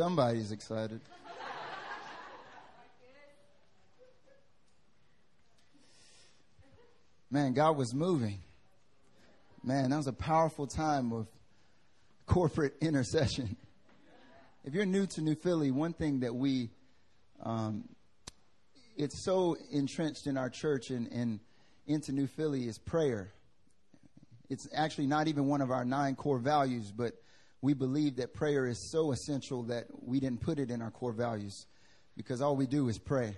Somebody's excited. Man, God was moving. Man, that was a powerful time of corporate intercession. If you're new to New Philly, one thing that we, um, it's so entrenched in our church and, and into New Philly is prayer. It's actually not even one of our nine core values, but we believe that prayer is so essential that we didn't put it in our core values because all we do is pray.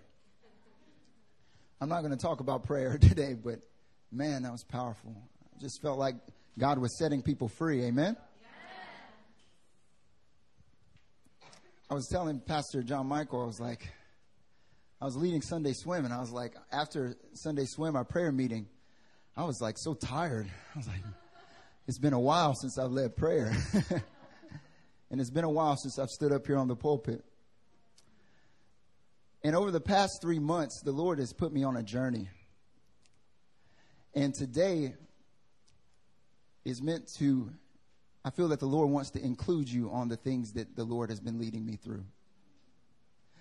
I'm not going to talk about prayer today, but man, that was powerful. I just felt like God was setting people free. Amen. I was telling Pastor John Michael, I was like, I was leading Sunday swim, and I was like, after Sunday swim, our prayer meeting, I was like so tired. I was like, it's been a while since I've led prayer. and it's been a while since I've stood up here on the pulpit. And over the past three months, the Lord has put me on a journey. And today is meant to, I feel that the Lord wants to include you on the things that the Lord has been leading me through.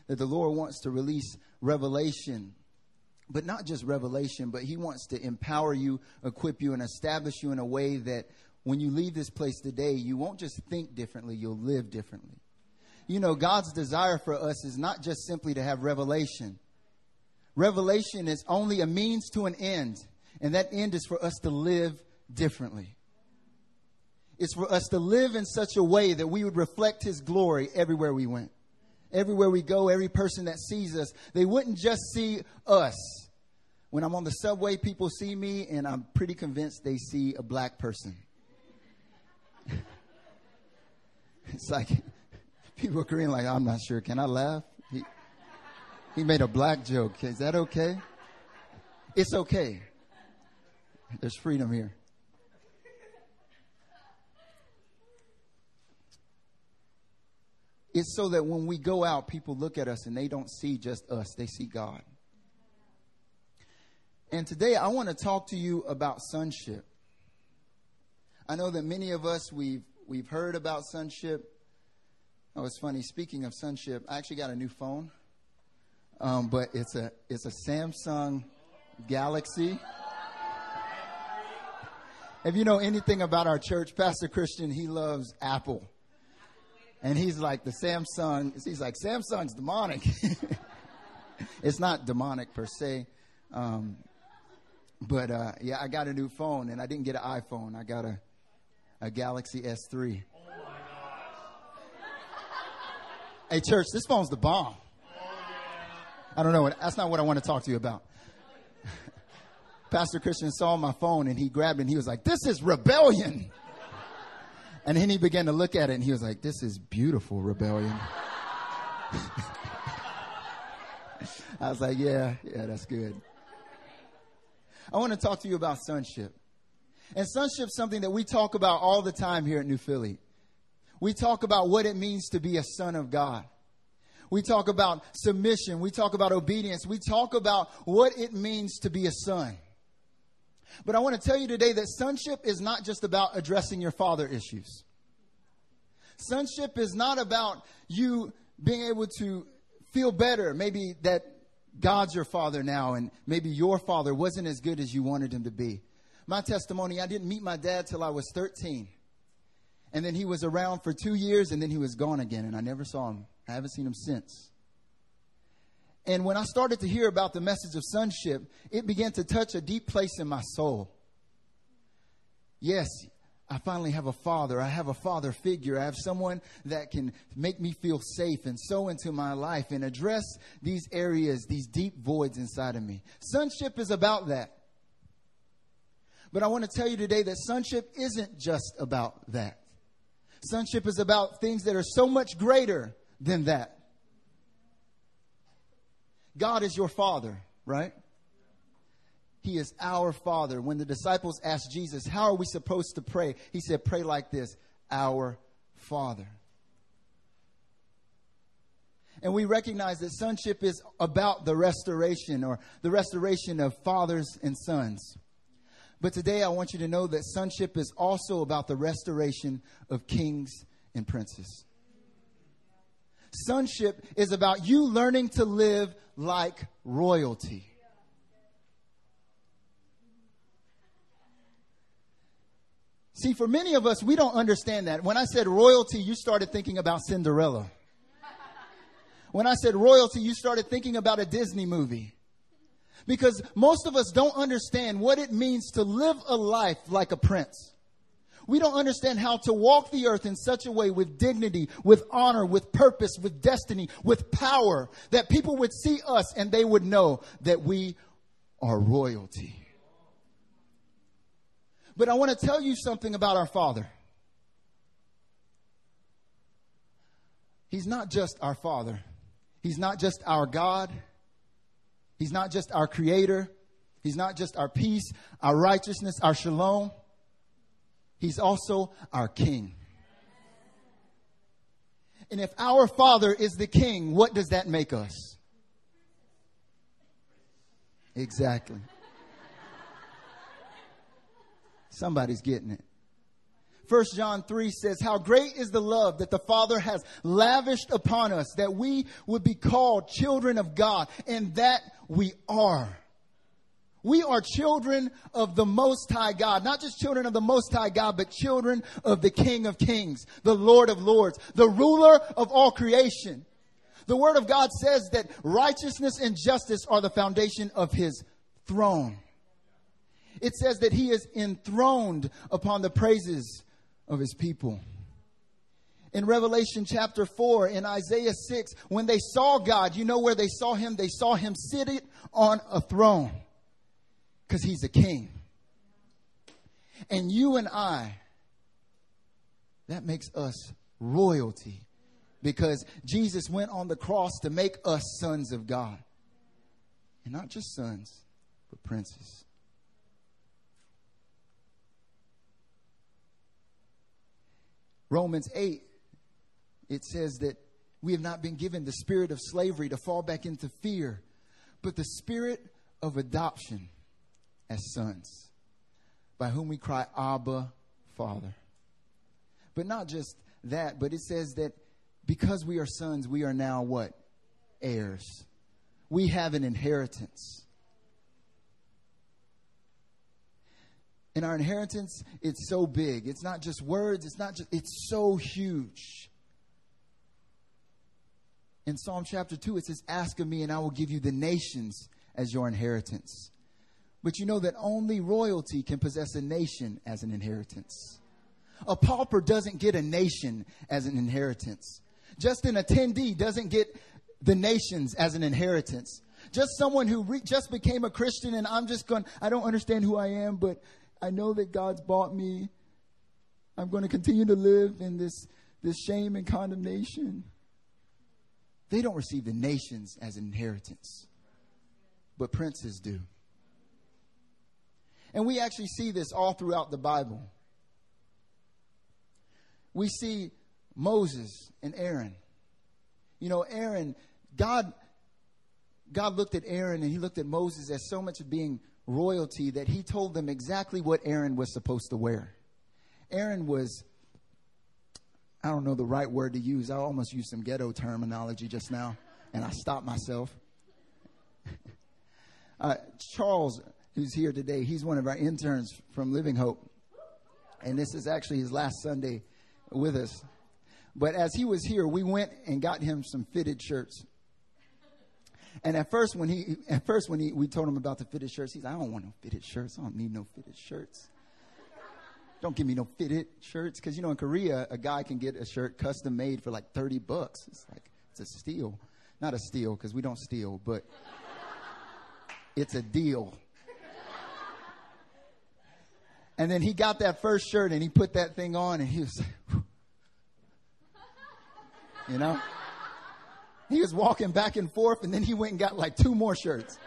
That the Lord wants to release revelation but not just revelation, but He wants to empower you, equip you, and establish you in a way that when you leave this place today, you won't just think differently, you'll live differently. You know, God's desire for us is not just simply to have revelation. Revelation is only a means to an end, and that end is for us to live differently. It's for us to live in such a way that we would reflect His glory everywhere we went everywhere we go, every person that sees us, they wouldn't just see us. When I'm on the subway, people see me, and I'm pretty convinced they see a black person. it's like people agreeing, like, I'm not sure. Can I laugh? He, he made a black joke. Is that okay? It's okay. There's freedom here. It's so that when we go out, people look at us and they don't see just us, they see God. And today I want to talk to you about sonship. I know that many of us we've we've heard about sonship. Oh, it's funny. Speaking of sonship, I actually got a new phone, um, but it's a it's a Samsung Galaxy. If you know anything about our church, Pastor Christian, he loves Apple. And he's like, the Samsung, he's like, Samsung's demonic. it's not demonic per se. Um, but uh, yeah, I got a new phone and I didn't get an iPhone. I got a, a Galaxy S3. hey, church, this phone's the bomb. I don't know. That's not what I want to talk to you about. Pastor Christian saw my phone and he grabbed it and he was like, This is rebellion. And then he began to look at it and he was like, This is beautiful rebellion. I was like, Yeah, yeah, that's good. I want to talk to you about sonship. And sonship is something that we talk about all the time here at New Philly. We talk about what it means to be a son of God. We talk about submission. We talk about obedience. We talk about what it means to be a son. But I want to tell you today that sonship is not just about addressing your father issues. Sonship is not about you being able to feel better, maybe that God's your father now, and maybe your father wasn't as good as you wanted him to be. My testimony I didn't meet my dad till I was 13. And then he was around for two years, and then he was gone again, and I never saw him. I haven't seen him since. And when I started to hear about the message of sonship, it began to touch a deep place in my soul. Yes, I finally have a father. I have a father figure. I have someone that can make me feel safe and sow into my life and address these areas, these deep voids inside of me. Sonship is about that. But I want to tell you today that sonship isn't just about that. Sonship is about things that are so much greater than that. God is your father, right? He is our Father. When the disciples asked Jesus, How are we supposed to pray? He said, Pray like this Our Father. And we recognize that sonship is about the restoration or the restoration of fathers and sons. But today I want you to know that sonship is also about the restoration of kings and princes. Sonship is about you learning to live like royalty. See, for many of us, we don't understand that. When I said royalty, you started thinking about Cinderella. When I said royalty, you started thinking about a Disney movie. Because most of us don't understand what it means to live a life like a prince. We don't understand how to walk the earth in such a way with dignity, with honor, with purpose, with destiny, with power, that people would see us and they would know that we are royalty. But I want to tell you something about our Father. He's not just our Father. He's not just our God. He's not just our Creator. He's not just our peace, our righteousness, our shalom. He's also our King. And if our Father is the King, what does that make us? Exactly. Somebody's getting it. 1 John 3 says, How great is the love that the Father has lavished upon us that we would be called children of God, and that we are. We are children of the Most High God. Not just children of the Most High God, but children of the King of Kings, the Lord of Lords, the ruler of all creation. The Word of God says that righteousness and justice are the foundation of His throne. It says that He is enthroned upon the praises of his people. In Revelation chapter 4, in Isaiah 6, when they saw God, you know where they saw him? They saw him sitting on a throne because he's a king. And you and I, that makes us royalty because Jesus went on the cross to make us sons of God. And not just sons, but princes. Romans 8, it says that we have not been given the spirit of slavery to fall back into fear, but the spirit of adoption as sons, by whom we cry, Abba, Father. But not just that, but it says that because we are sons, we are now what? Heirs. We have an inheritance. And our inheritance, it's so big. It's not just words, it's not just, it's so huge. In Psalm chapter 2, it says, Ask of me, and I will give you the nations as your inheritance. But you know that only royalty can possess a nation as an inheritance. A pauper doesn't get a nation as an inheritance. Just an attendee doesn't get the nations as an inheritance. Just someone who re- just became a Christian and I'm just going, I don't understand who I am, but I know that God's bought me. I'm going to continue to live in this, this shame and condemnation. They don't receive the nations as inheritance, but princes do. And we actually see this all throughout the Bible. We see Moses and Aaron. You know, Aaron, God God looked at Aaron and he looked at Moses as so much of being royalty that he told them exactly what Aaron was supposed to wear. Aaron was, I don't know the right word to use. I almost used some ghetto terminology just now, and I stopped myself. uh, Charles, who's here today, he's one of our interns from Living Hope. And this is actually his last Sunday with us. But as he was here, we went and got him some fitted shirts. And at first, when he, at first when he, we told him about the fitted shirts, he's like, I don't want no fitted shirts. I don't need no fitted shirts. Don't give me no fitted shirts. Cause you know, in Korea, a guy can get a shirt custom made for like 30 bucks. It's like, it's a steal. Not a steal, cause we don't steal, but it's a deal. And then he got that first shirt and he put that thing on and he was like, you know? He was walking back and forth, and then he went and got like two more shirts.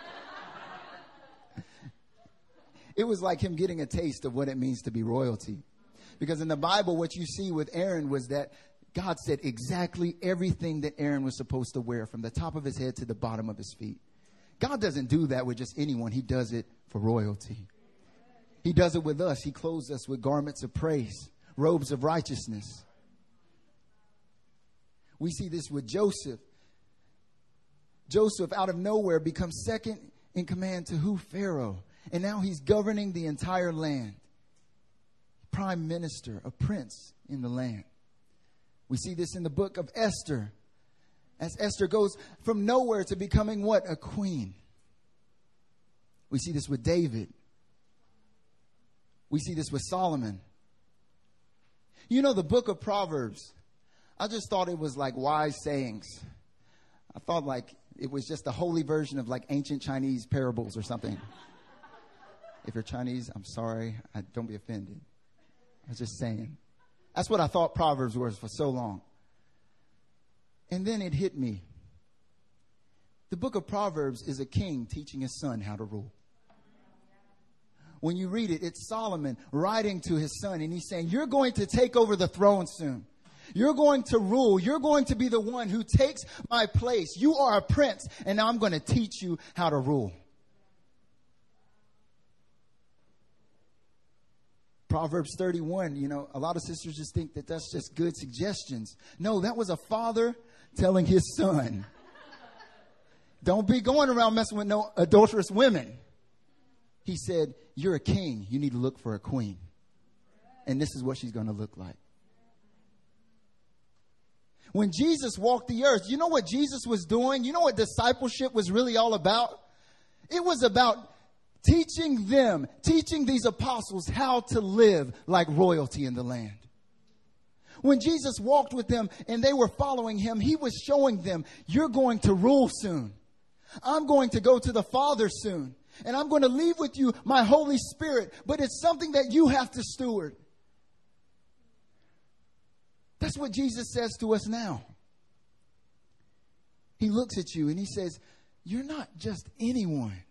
it was like him getting a taste of what it means to be royalty. Because in the Bible, what you see with Aaron was that God said exactly everything that Aaron was supposed to wear from the top of his head to the bottom of his feet. God doesn't do that with just anyone, He does it for royalty. He does it with us. He clothes us with garments of praise, robes of righteousness. We see this with Joseph. Joseph, out of nowhere, becomes second in command to who? Pharaoh. And now he's governing the entire land. Prime minister, a prince in the land. We see this in the book of Esther. As Esther goes from nowhere to becoming what? A queen. We see this with David. We see this with Solomon. You know, the book of Proverbs, I just thought it was like wise sayings. I thought like it was just a holy version of like ancient Chinese parables or something. if you're Chinese, I'm sorry. I, don't be offended. I was just saying. That's what I thought Proverbs was for so long. And then it hit me. The book of Proverbs is a king teaching his son how to rule. When you read it, it's Solomon writing to his son, and he's saying, You're going to take over the throne soon. You're going to rule. You're going to be the one who takes my place. You are a prince, and I'm going to teach you how to rule. Proverbs 31, you know, a lot of sisters just think that that's just good suggestions. No, that was a father telling his son, don't be going around messing with no adulterous women. He said, You're a king. You need to look for a queen. And this is what she's going to look like. When Jesus walked the earth, you know what Jesus was doing? You know what discipleship was really all about? It was about teaching them, teaching these apostles how to live like royalty in the land. When Jesus walked with them and they were following him, he was showing them, You're going to rule soon. I'm going to go to the Father soon. And I'm going to leave with you my Holy Spirit, but it's something that you have to steward. That's what Jesus says to us now. He looks at you and he says, You're not just anyone.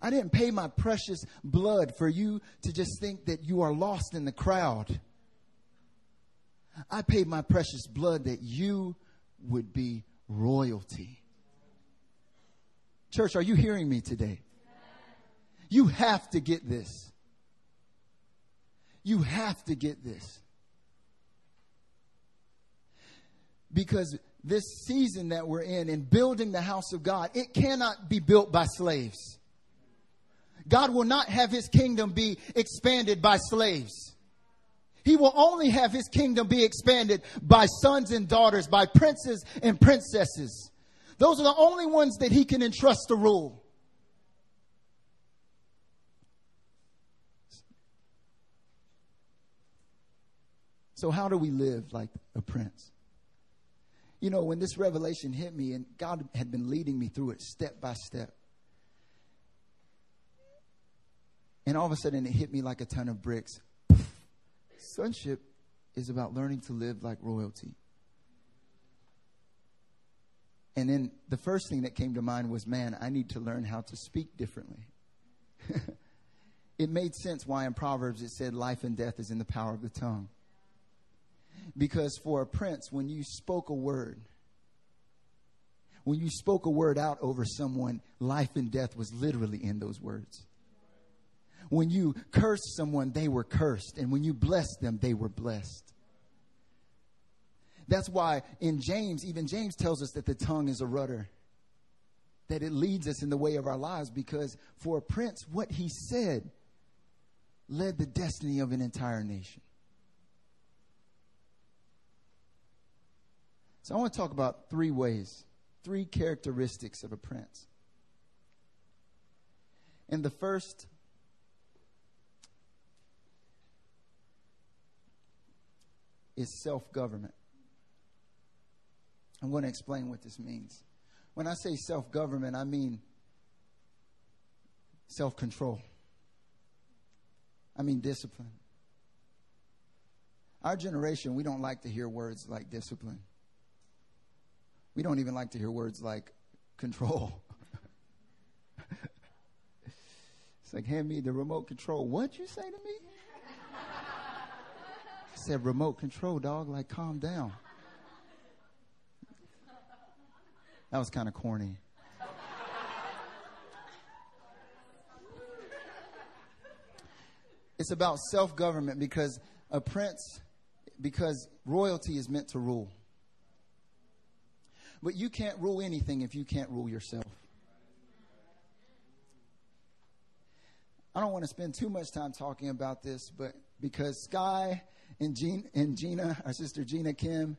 I didn't pay my precious blood for you to just think that you are lost in the crowd. I paid my precious blood that you would be royalty. Church, are you hearing me today? You have to get this. You have to get this. Because this season that we're in, in building the house of God, it cannot be built by slaves. God will not have his kingdom be expanded by slaves. He will only have his kingdom be expanded by sons and daughters, by princes and princesses. Those are the only ones that he can entrust to rule. So, how do we live like a prince? You know, when this revelation hit me, and God had been leading me through it step by step, and all of a sudden it hit me like a ton of bricks. Sonship is about learning to live like royalty. And then the first thing that came to mind was man, I need to learn how to speak differently. it made sense why in Proverbs it said life and death is in the power of the tongue. Because for a prince, when you spoke a word, when you spoke a word out over someone, life and death was literally in those words. When you cursed someone, they were cursed. And when you blessed them, they were blessed. That's why in James, even James tells us that the tongue is a rudder, that it leads us in the way of our lives because for a prince, what he said led the destiny of an entire nation. So I want to talk about three ways, three characteristics of a prince. And the first is self government. I'm going to explain what this means. When I say self government, I mean self control, I mean discipline. Our generation, we don't like to hear words like discipline. We don't even like to hear words like control. it's like, hand me the remote control. What'd you say to me? I said, remote control, dog. Like, calm down. That was kind of corny. it's about self government because a prince, because royalty is meant to rule. But you can't rule anything if you can't rule yourself. I don't want to spend too much time talking about this, but because Sky and, Jean, and Gina, our sister Gina Kim,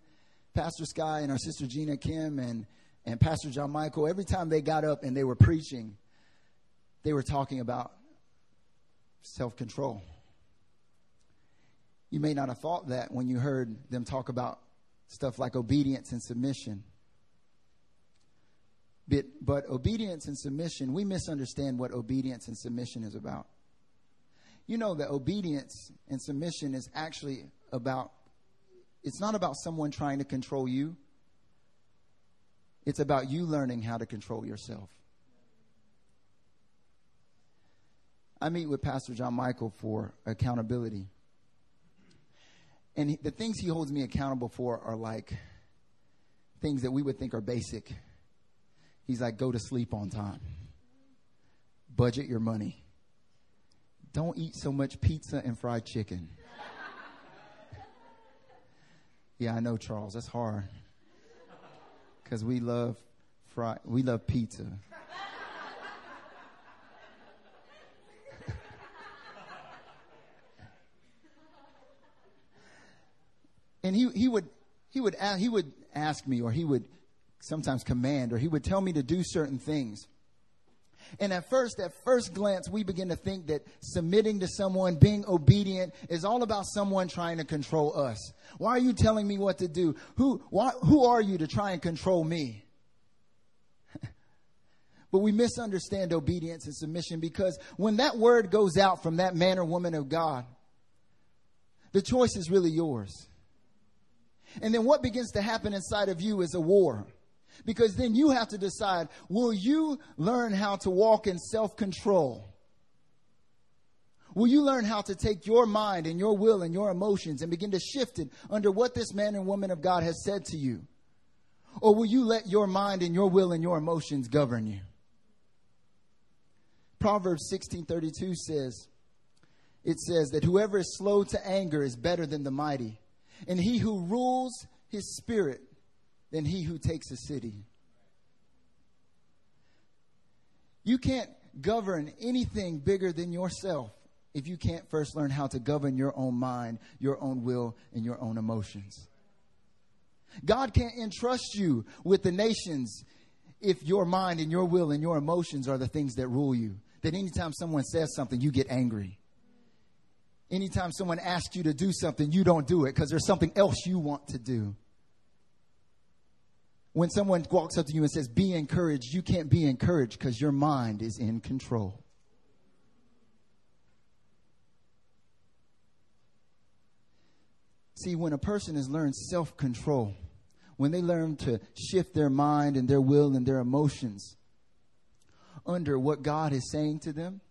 Pastor Sky and our sister Gina Kim, and, and Pastor John Michael, every time they got up and they were preaching, they were talking about self control. You may not have thought that when you heard them talk about stuff like obedience and submission. But, but obedience and submission, we misunderstand what obedience and submission is about. You know that obedience and submission is actually about, it's not about someone trying to control you. It's about you learning how to control yourself. I meet with Pastor John Michael for accountability. And the things he holds me accountable for are like things that we would think are basic. He's like, go to sleep on time, budget your money, don't eat so much pizza and fried chicken. yeah, I know, Charles, that's hard. Because we love fry, we love pizza. and he, he would he would he would ask me or he would sometimes command or he would tell me to do certain things. And at first at first glance we begin to think that submitting to someone being obedient is all about someone trying to control us. Why are you telling me what to do? Who why, who are you to try and control me? But we misunderstand obedience and submission because when that word goes out from that man or woman of god the choice is really yours. And then what begins to happen inside of you is a war. Because then you have to decide will you learn how to walk in self control? Will you learn how to take your mind and your will and your emotions and begin to shift it under what this man and woman of God has said to you? Or will you let your mind and your will and your emotions govern you? Proverbs 16:32 says it says that whoever is slow to anger is better than the mighty and he who rules his spirit than he who takes a city. You can't govern anything bigger than yourself if you can't first learn how to govern your own mind, your own will, and your own emotions. God can't entrust you with the nations if your mind and your will and your emotions are the things that rule you. That anytime someone says something, you get angry anytime someone asks you to do something, you don't do it because there's something else you want to do. When someone walks up to you and says, Be encouraged, you can't be encouraged because your mind is in control. See, when a person has learned self control, when they learn to shift their mind and their will and their emotions under what God is saying to them,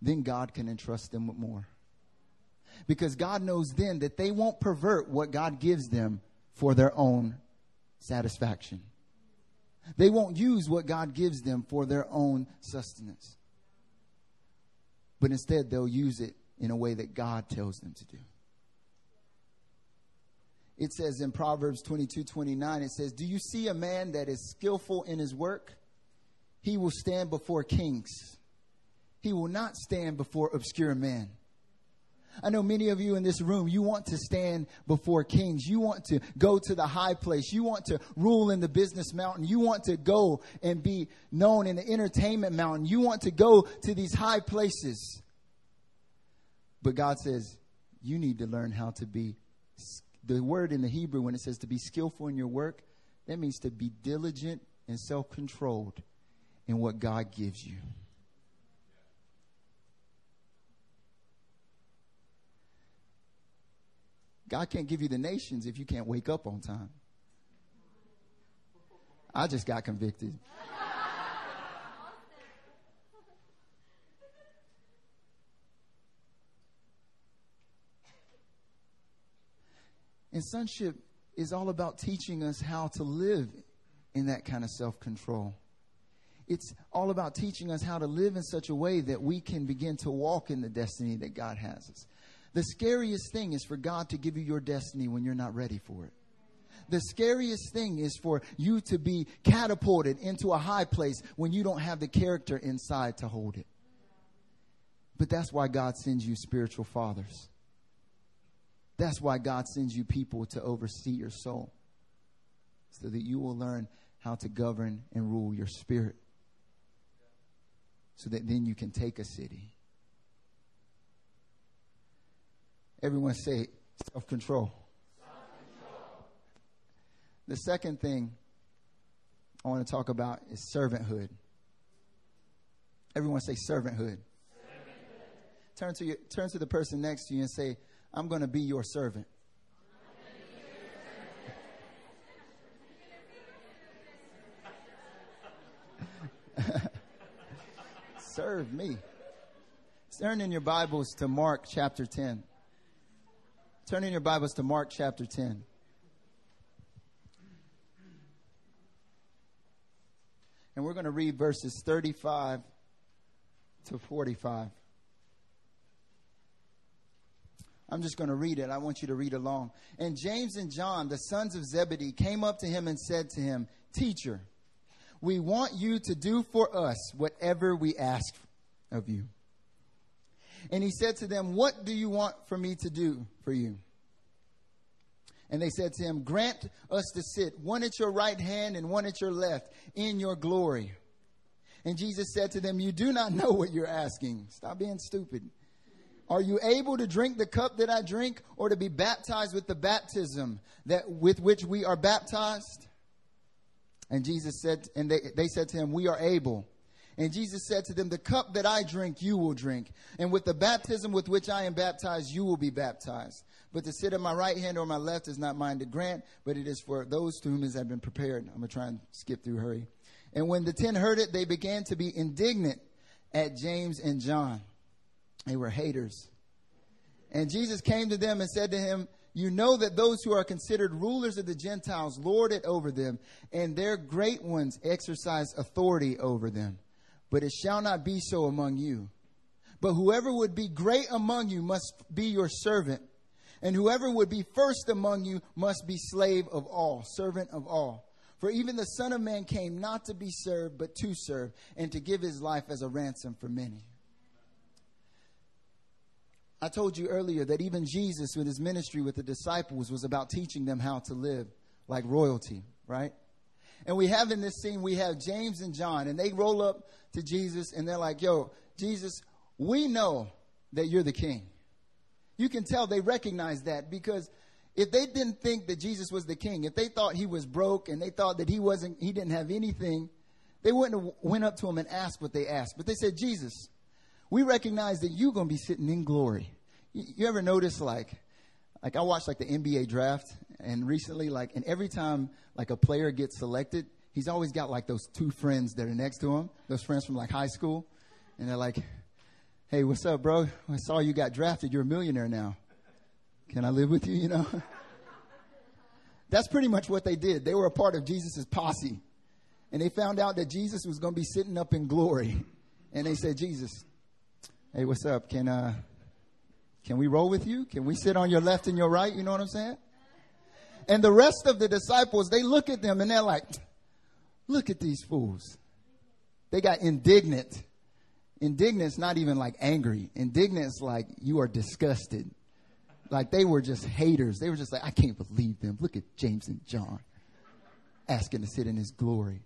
then God can entrust them with more because God knows then that they won't pervert what God gives them for their own satisfaction. They won't use what God gives them for their own sustenance. But instead, they'll use it in a way that God tells them to do. It says in Proverbs 22 29, it says, Do you see a man that is skillful in his work? He will stand before kings. He will not stand before obscure men. I know many of you in this room, you want to stand before kings. You want to go to the high place. You want to rule in the business mountain. You want to go and be known in the entertainment mountain. You want to go to these high places. But God says, you need to learn how to be. The word in the Hebrew, when it says to be skillful in your work, that means to be diligent and self controlled in what God gives you. God can't give you the nations if you can't wake up on time. I just got convicted. And sonship is all about teaching us how to live in that kind of self control. It's all about teaching us how to live in such a way that we can begin to walk in the destiny that God has us. The scariest thing is for God to give you your destiny when you're not ready for it. the scariest thing is for you to be catapulted into a high place when you don't have the character inside to hold it. But that's why God sends you spiritual fathers. That's why God sends you people to oversee your soul so that you will learn how to govern and rule your spirit so that then you can take a city. Everyone say self control. The second thing I want to talk about is servanthood. Everyone say servanthood. servanthood. Turn to your, turn to the person next to you and say, "I'm going to be your servant." Serve me. Turn in your Bibles to Mark chapter 10. Turn in your Bibles to Mark chapter 10. And we're going to read verses 35 to 45. I'm just going to read it. I want you to read along. And James and John, the sons of Zebedee, came up to him and said to him, Teacher, we want you to do for us whatever we ask of you. And he said to them, What do you want for me to do for you? And they said to him, Grant us to sit, one at your right hand and one at your left, in your glory. And Jesus said to them, You do not know what you're asking. Stop being stupid. Are you able to drink the cup that I drink, or to be baptized with the baptism that with which we are baptized? And Jesus said, and they, they said to him, We are able. And Jesus said to them, The cup that I drink, you will drink. And with the baptism with which I am baptized, you will be baptized. But to sit at my right hand or my left is not mine to grant, but it is for those to whom it has been prepared. I'm going to try and skip through, hurry. And when the ten heard it, they began to be indignant at James and John. They were haters. And Jesus came to them and said to him, You know that those who are considered rulers of the Gentiles lord it over them, and their great ones exercise authority over them. But it shall not be so among you. But whoever would be great among you must be your servant and whoever would be first among you must be slave of all, servant of all. For even the Son of Man came not to be served, but to serve, and to give his life as a ransom for many. I told you earlier that even Jesus, with his ministry with the disciples, was about teaching them how to live like royalty, right? And we have in this scene, we have James and John, and they roll up to Jesus and they're like, Yo, Jesus, we know that you're the king. You can tell they recognize that because if they didn't think that Jesus was the king, if they thought he was broke and they thought that he wasn't, he didn't have anything, they wouldn't have went up to him and asked what they asked. But they said, Jesus, we recognize that you're going to be sitting in glory. You, you ever notice like, like I watched like the NBA draft and recently like, and every time like a player gets selected, he's always got like those two friends that are next to him, those friends from like high school. And they're like, Hey, what's up, bro? I saw you got drafted. You're a millionaire now. Can I live with you? You know? That's pretty much what they did. They were a part of Jesus' posse. And they found out that Jesus was going to be sitting up in glory. And they said, Jesus, hey, what's up? Can, uh, can we roll with you? Can we sit on your left and your right? You know what I'm saying? And the rest of the disciples, they look at them and they're like, look at these fools. They got indignant indignant's not even like angry. Indignant's like you are disgusted. Like they were just haters. They were just like, I can't believe them. Look at James and John asking to sit in his glory.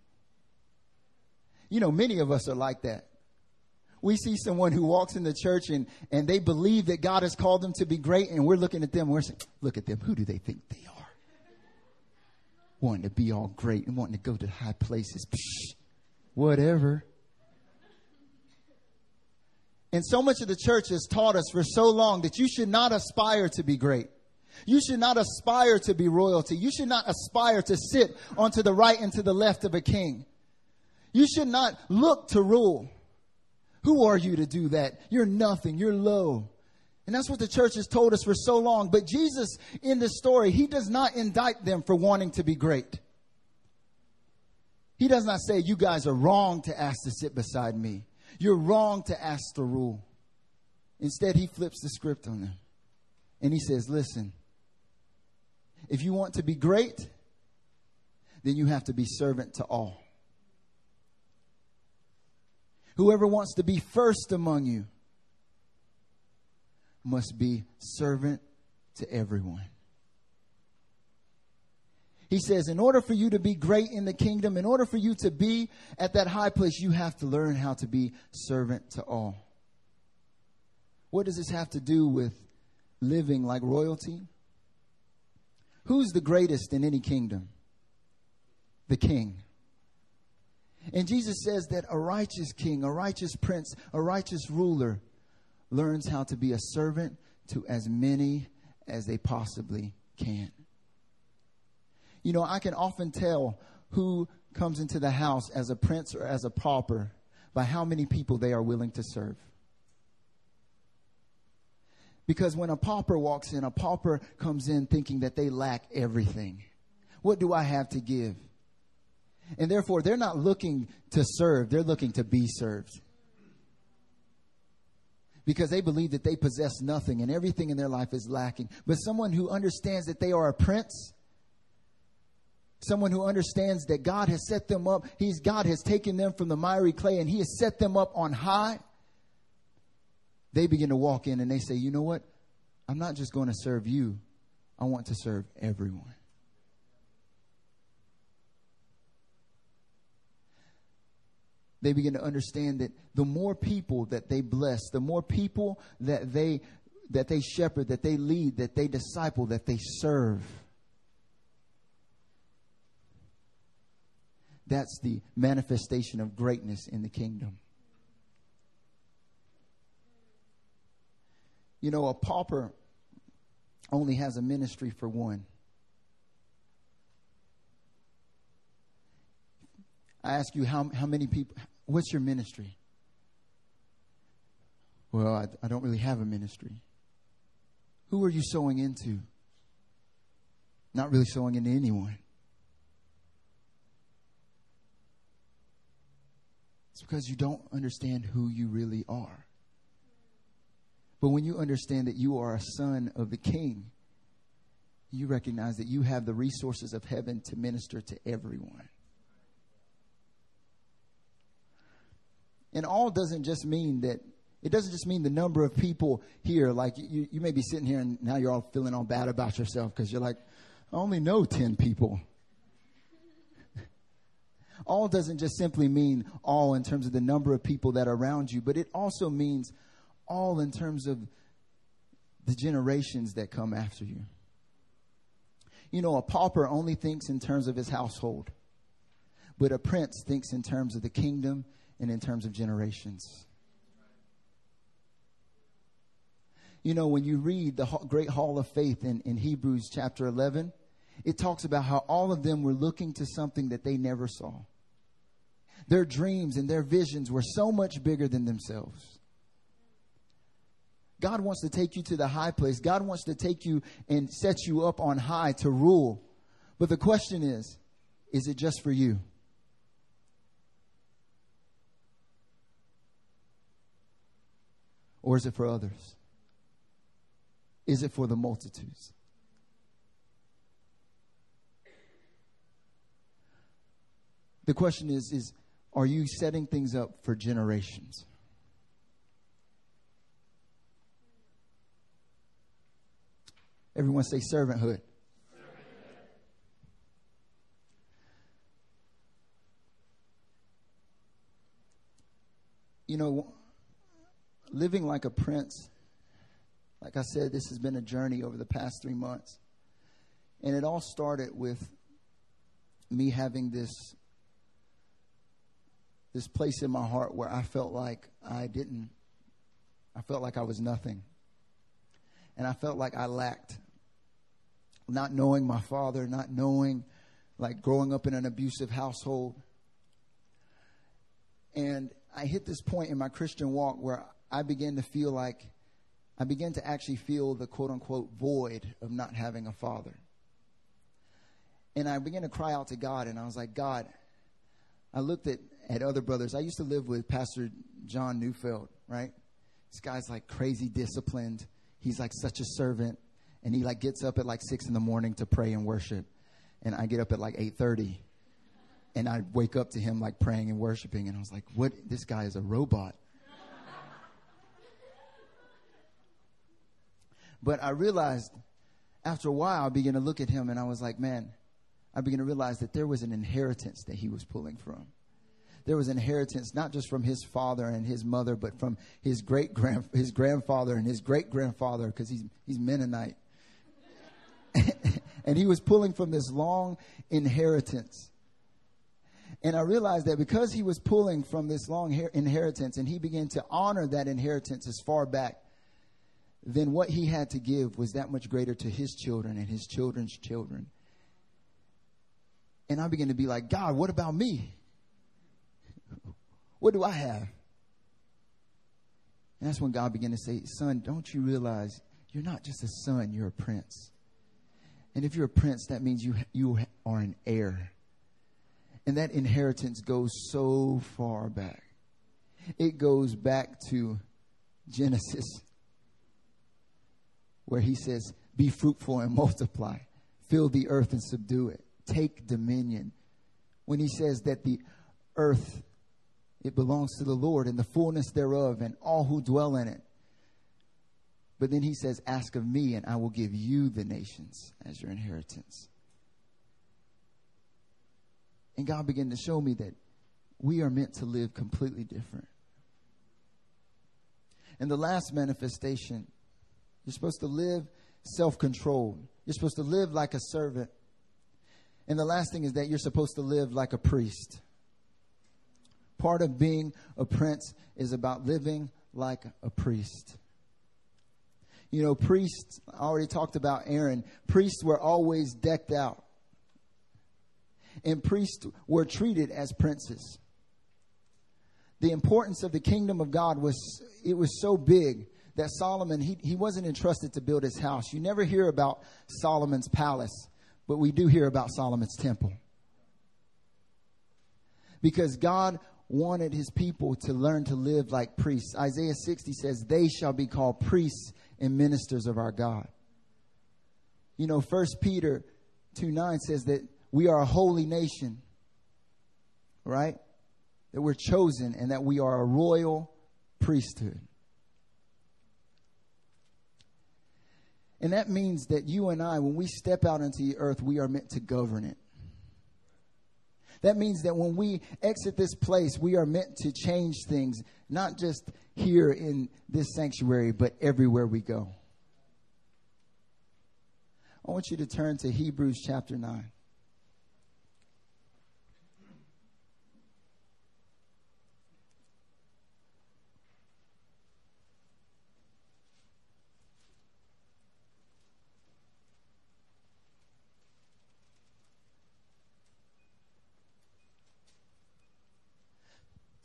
You know, many of us are like that. We see someone who walks in the church and, and they believe that God has called them to be great, and we're looking at them, we're saying, Look at them. Who do they think they are? Wanting to be all great and wanting to go to high places. Psh, whatever. And so much of the church has taught us for so long that you should not aspire to be great. You should not aspire to be royalty. You should not aspire to sit onto the right and to the left of a king. You should not look to rule. Who are you to do that? You're nothing. You're low. And that's what the church has told us for so long. But Jesus, in this story, he does not indict them for wanting to be great. He does not say, You guys are wrong to ask to sit beside me. You're wrong to ask to rule. Instead, he flips the script on them. And he says, Listen, if you want to be great, then you have to be servant to all. Whoever wants to be first among you must be servant to everyone. He says, in order for you to be great in the kingdom, in order for you to be at that high place, you have to learn how to be servant to all. What does this have to do with living like royalty? Who's the greatest in any kingdom? The king. And Jesus says that a righteous king, a righteous prince, a righteous ruler learns how to be a servant to as many as they possibly can. You know, I can often tell who comes into the house as a prince or as a pauper by how many people they are willing to serve. Because when a pauper walks in, a pauper comes in thinking that they lack everything. What do I have to give? And therefore, they're not looking to serve, they're looking to be served. Because they believe that they possess nothing and everything in their life is lacking. But someone who understands that they are a prince, someone who understands that God has set them up, He's God has taken them from the miry clay and He has set them up on high. They begin to walk in and they say, You know what? I'm not just going to serve you, I want to serve everyone. They begin to understand that the more people that they bless, the more people that they that they shepherd, that they lead, that they disciple, that they serve That's the manifestation of greatness in the kingdom. You know, a pauper only has a ministry for one. I ask you, how, how many people, what's your ministry? Well, I, I don't really have a ministry. Who are you sowing into? Not really sowing into anyone. It's because you don't understand who you really are. But when you understand that you are a son of the king, you recognize that you have the resources of heaven to minister to everyone. And all doesn't just mean that, it doesn't just mean the number of people here. Like you, you may be sitting here and now you're all feeling all bad about yourself because you're like, I only know 10 people all doesn't just simply mean all in terms of the number of people that are around you, but it also means all in terms of the generations that come after you. You know, a pauper only thinks in terms of his household, but a prince thinks in terms of the kingdom and in terms of generations. You know, when you read the great hall of faith in, in Hebrews chapter 11, it talks about how all of them were looking to something that they never saw. Their dreams and their visions were so much bigger than themselves. God wants to take you to the high place. God wants to take you and set you up on high to rule. But the question is is it just for you? Or is it for others? Is it for the multitudes? The question is is are you setting things up for generations? Everyone say servanthood. You know, living like a prince, like I said, this has been a journey over the past three months. And it all started with me having this this place in my heart where I felt like I didn't, I felt like I was nothing. And I felt like I lacked. Not knowing my father, not knowing, like growing up in an abusive household. And I hit this point in my Christian walk where I began to feel like, I began to actually feel the quote unquote void of not having a father. And I began to cry out to God and I was like, God, I looked at at other brothers. I used to live with Pastor John Neufeld, right? This guy's like crazy disciplined. He's like such a servant. And he like gets up at like six in the morning to pray and worship. And I get up at like eight thirty and I'd wake up to him like praying and worshiping, and I was like, "What? This guy is a robot." But I realized after a while, I began to look at him, and I was like, "Man," I began to realize that there was an inheritance that he was pulling from. There was inheritance not just from his father and his mother, but from his great grand his grandfather and his great grandfather, because he's he's Mennonite. and he was pulling from this long inheritance. And I realized that because he was pulling from this long inheritance and he began to honor that inheritance as far back, then what he had to give was that much greater to his children and his children's children. And I began to be like, God, what about me? What do I have? And that's when God began to say, Son, don't you realize you're not just a son, you're a prince. And if you're a prince, that means you, you are an heir. And that inheritance goes so far back. It goes back to Genesis, where he says, Be fruitful and multiply, fill the earth and subdue it, take dominion. When he says that the earth, it belongs to the Lord and the fullness thereof and all who dwell in it. But then he says, Ask of me, and I will give you the nations as your inheritance. And God began to show me that we are meant to live completely different. And the last manifestation, you're supposed to live self controlled. You're supposed to live like a servant. And the last thing is that you're supposed to live like a priest. Part of being a prince is about living like a priest. You know, priests, I already talked about Aaron. Priests were always decked out. And priests were treated as princes. The importance of the kingdom of God was, it was so big that Solomon, he, he wasn't entrusted to build his house. You never hear about Solomon's palace, but we do hear about Solomon's temple. Because God wanted his people to learn to live like priests. Isaiah 60 says, They shall be called priests and ministers of our God. You know, First Peter 2 9 says that we are a holy nation, right? That we're chosen and that we are a royal priesthood. And that means that you and I, when we step out into the earth, we are meant to govern it. That means that when we exit this place, we are meant to change things, not just here in this sanctuary, but everywhere we go. I want you to turn to Hebrews chapter 9.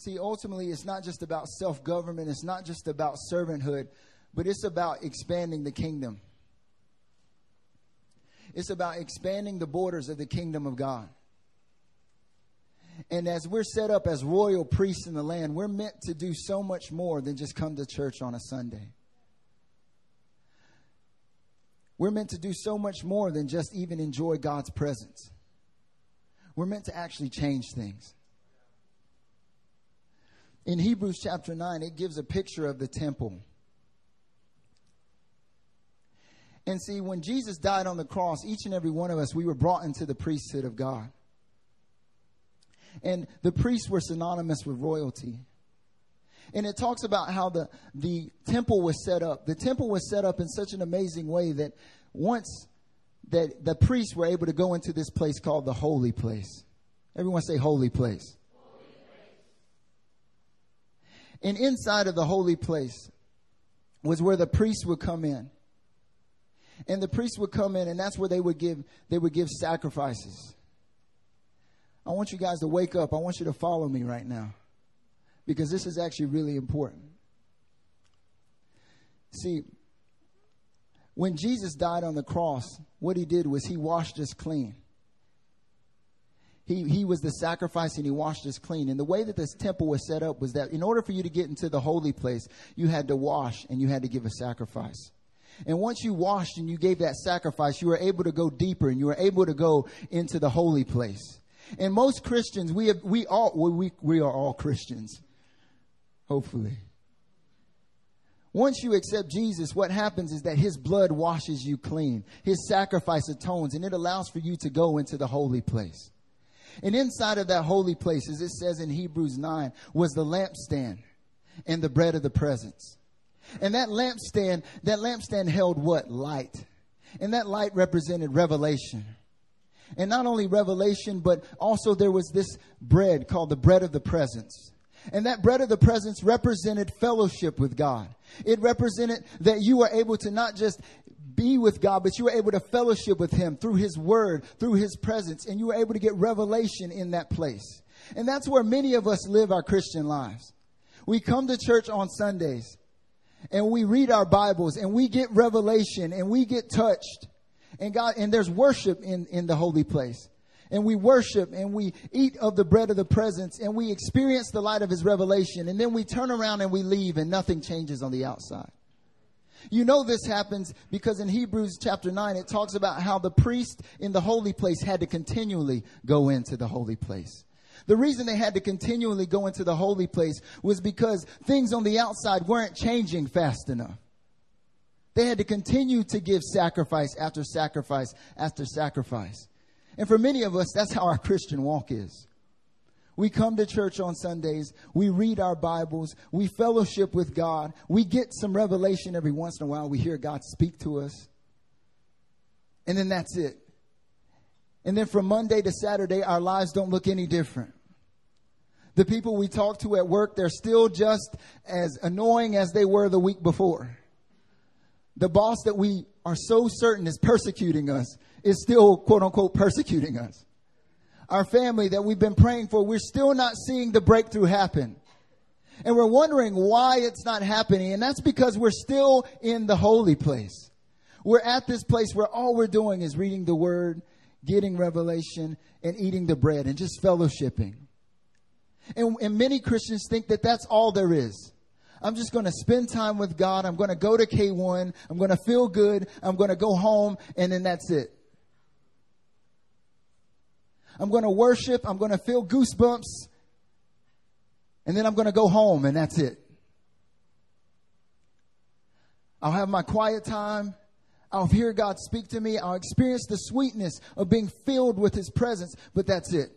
See, ultimately, it's not just about self government, it's not just about servanthood, but it's about expanding the kingdom. It's about expanding the borders of the kingdom of God. And as we're set up as royal priests in the land, we're meant to do so much more than just come to church on a Sunday. We're meant to do so much more than just even enjoy God's presence. We're meant to actually change things in Hebrews chapter 9, it gives a picture of the temple. And see, when Jesus died on the cross, each and every one of us, we were brought into the priesthood of God. And the priests were synonymous with royalty. And it talks about how the, the temple was set up. The temple was set up in such an amazing way that once that the priests were able to go into this place called the holy place. Everyone say holy place. And inside of the holy place was where the priests would come in. And the priests would come in and that's where they would give they would give sacrifices. I want you guys to wake up. I want you to follow me right now. Because this is actually really important. See, when Jesus died on the cross, what he did was he washed us clean. He, he was the sacrifice and he washed us clean. And the way that this temple was set up was that in order for you to get into the holy place, you had to wash and you had to give a sacrifice. And once you washed and you gave that sacrifice, you were able to go deeper and you were able to go into the holy place. And most Christians, we have, we all, we, we are all Christians. Hopefully. Once you accept Jesus, what happens is that his blood washes you clean. His sacrifice atones and it allows for you to go into the holy place. And inside of that holy place, as it says in Hebrews 9, was the lampstand and the bread of the presence. And that lampstand, that lampstand held what? Light. And that light represented revelation. And not only revelation, but also there was this bread called the bread of the presence. And that bread of the presence represented fellowship with God. It represented that you were able to not just be with God, but you were able to fellowship with Him through His Word, through His presence, and you were able to get revelation in that place. And that's where many of us live our Christian lives. We come to church on Sundays and we read our Bibles and we get revelation and we get touched. And God, and there's worship in, in the holy place. And we worship and we eat of the bread of the presence and we experience the light of his revelation. And then we turn around and we leave and nothing changes on the outside. You know this happens because in Hebrews chapter 9 it talks about how the priest in the holy place had to continually go into the holy place. The reason they had to continually go into the holy place was because things on the outside weren't changing fast enough. They had to continue to give sacrifice after sacrifice after sacrifice. And for many of us, that's how our Christian walk is. We come to church on Sundays. We read our Bibles. We fellowship with God. We get some revelation every once in a while. We hear God speak to us. And then that's it. And then from Monday to Saturday, our lives don't look any different. The people we talk to at work, they're still just as annoying as they were the week before. The boss that we are so certain is persecuting us is still quote unquote persecuting us. Our family that we've been praying for, we're still not seeing the breakthrough happen. And we're wondering why it's not happening. And that's because we're still in the holy place. We're at this place where all we're doing is reading the word, getting revelation, and eating the bread and just fellowshipping. And, and many Christians think that that's all there is. I'm just going to spend time with God. I'm going to go to K1. I'm going to feel good. I'm going to go home and then that's it. I'm going to worship. I'm going to feel goosebumps. And then I'm going to go home and that's it. I'll have my quiet time. I'll hear God speak to me. I'll experience the sweetness of being filled with His presence, but that's it.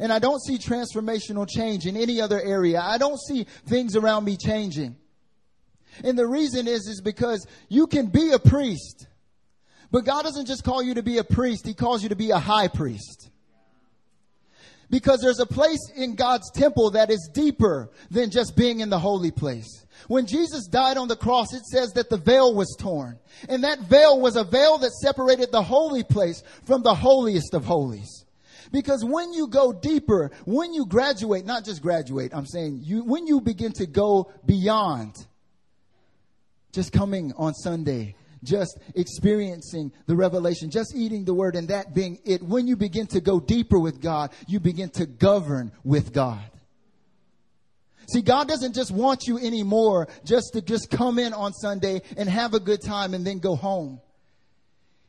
And I don't see transformational change in any other area. I don't see things around me changing. And the reason is, is because you can be a priest, but God doesn't just call you to be a priest. He calls you to be a high priest. Because there's a place in God's temple that is deeper than just being in the holy place. When Jesus died on the cross, it says that the veil was torn. And that veil was a veil that separated the holy place from the holiest of holies. Because when you go deeper, when you graduate, not just graduate, I'm saying you, when you begin to go beyond just coming on Sunday, just experiencing the revelation, just eating the word and that being it, when you begin to go deeper with God, you begin to govern with God. See, God doesn't just want you anymore just to just come in on Sunday and have a good time and then go home.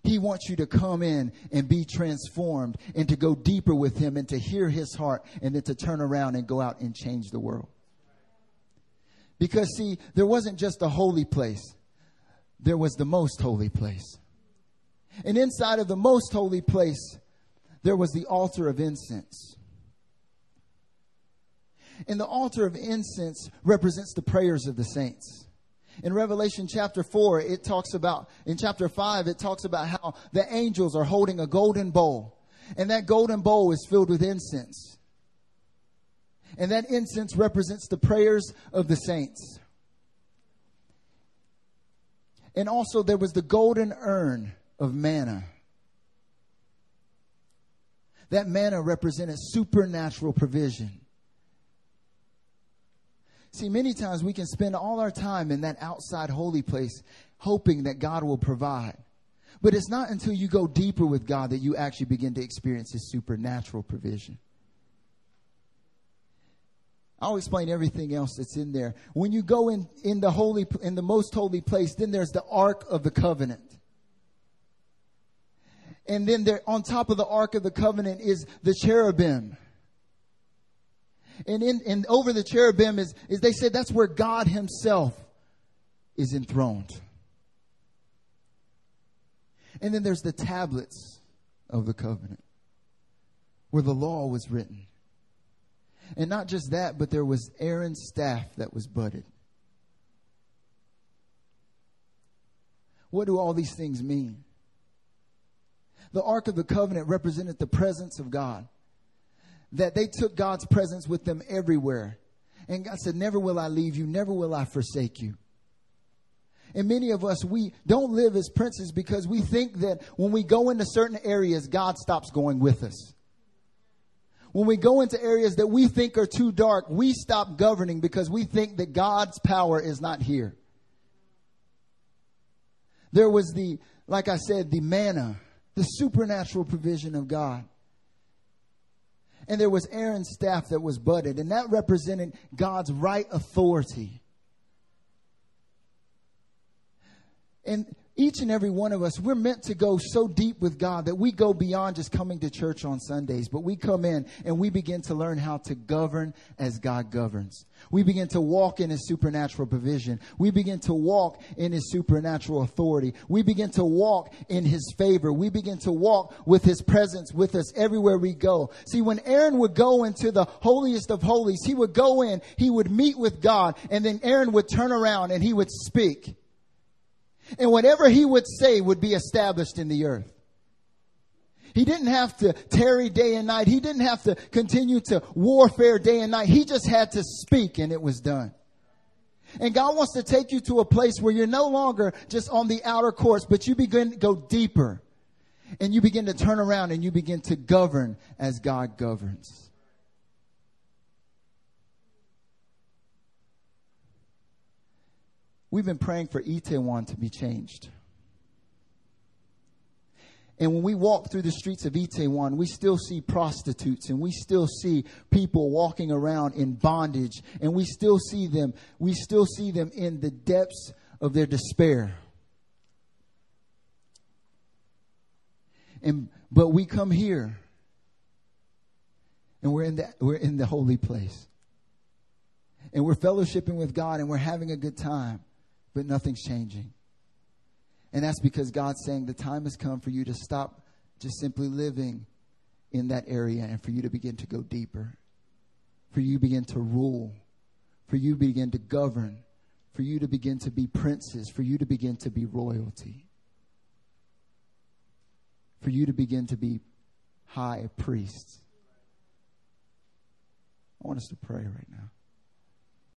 He wants you to come in and be transformed and to go deeper with Him and to hear His heart and then to turn around and go out and change the world. Because, see, there wasn't just a holy place, there was the most holy place. And inside of the most holy place, there was the altar of incense. And the altar of incense represents the prayers of the saints. In Revelation chapter 4, it talks about, in chapter 5, it talks about how the angels are holding a golden bowl. And that golden bowl is filled with incense. And that incense represents the prayers of the saints. And also, there was the golden urn of manna. That manna represented supernatural provision. See, many times we can spend all our time in that outside holy place hoping that God will provide. But it's not until you go deeper with God that you actually begin to experience His supernatural provision. I'll explain everything else that's in there. When you go in, in the holy, in the most holy place, then there's the Ark of the Covenant. And then there, on top of the Ark of the Covenant is the cherubim. And in, and over the cherubim is, is they said that's where God himself is enthroned. And then there's the tablets of the covenant where the law was written. And not just that, but there was Aaron's staff that was budded. What do all these things mean? The Ark of the Covenant represented the presence of God. That they took God's presence with them everywhere. And God said, Never will I leave you, never will I forsake you. And many of us, we don't live as princes because we think that when we go into certain areas, God stops going with us. When we go into areas that we think are too dark, we stop governing because we think that God's power is not here. There was the, like I said, the manna, the supernatural provision of God. And there was Aaron's staff that was budded, and that represented God's right authority. And each and every one of us, we're meant to go so deep with God that we go beyond just coming to church on Sundays, but we come in and we begin to learn how to govern as God governs. We begin to walk in His supernatural provision. We begin to walk in His supernatural authority. We begin to walk in His favor. We begin to walk with His presence with us everywhere we go. See, when Aaron would go into the holiest of holies, he would go in, he would meet with God, and then Aaron would turn around and he would speak. And whatever he would say would be established in the earth. He didn't have to tarry day and night. He didn't have to continue to warfare day and night. He just had to speak and it was done. And God wants to take you to a place where you're no longer just on the outer courts, but you begin to go deeper and you begin to turn around and you begin to govern as God governs. We've been praying for Itaewon to be changed. And when we walk through the streets of Itaewon, we still see prostitutes and we still see people walking around in bondage and we still see them, we still see them in the depths of their despair. And, but we come here and we're in the, we're in the holy place. And we're fellowshipping with God and we're having a good time but nothing's changing. And that's because God's saying the time has come for you to stop just simply living in that area and for you to begin to go deeper, for you begin to rule, for you begin to govern, for you to begin to be princes, for you to begin to be royalty, for you to begin to be high priests. I want us to pray right now.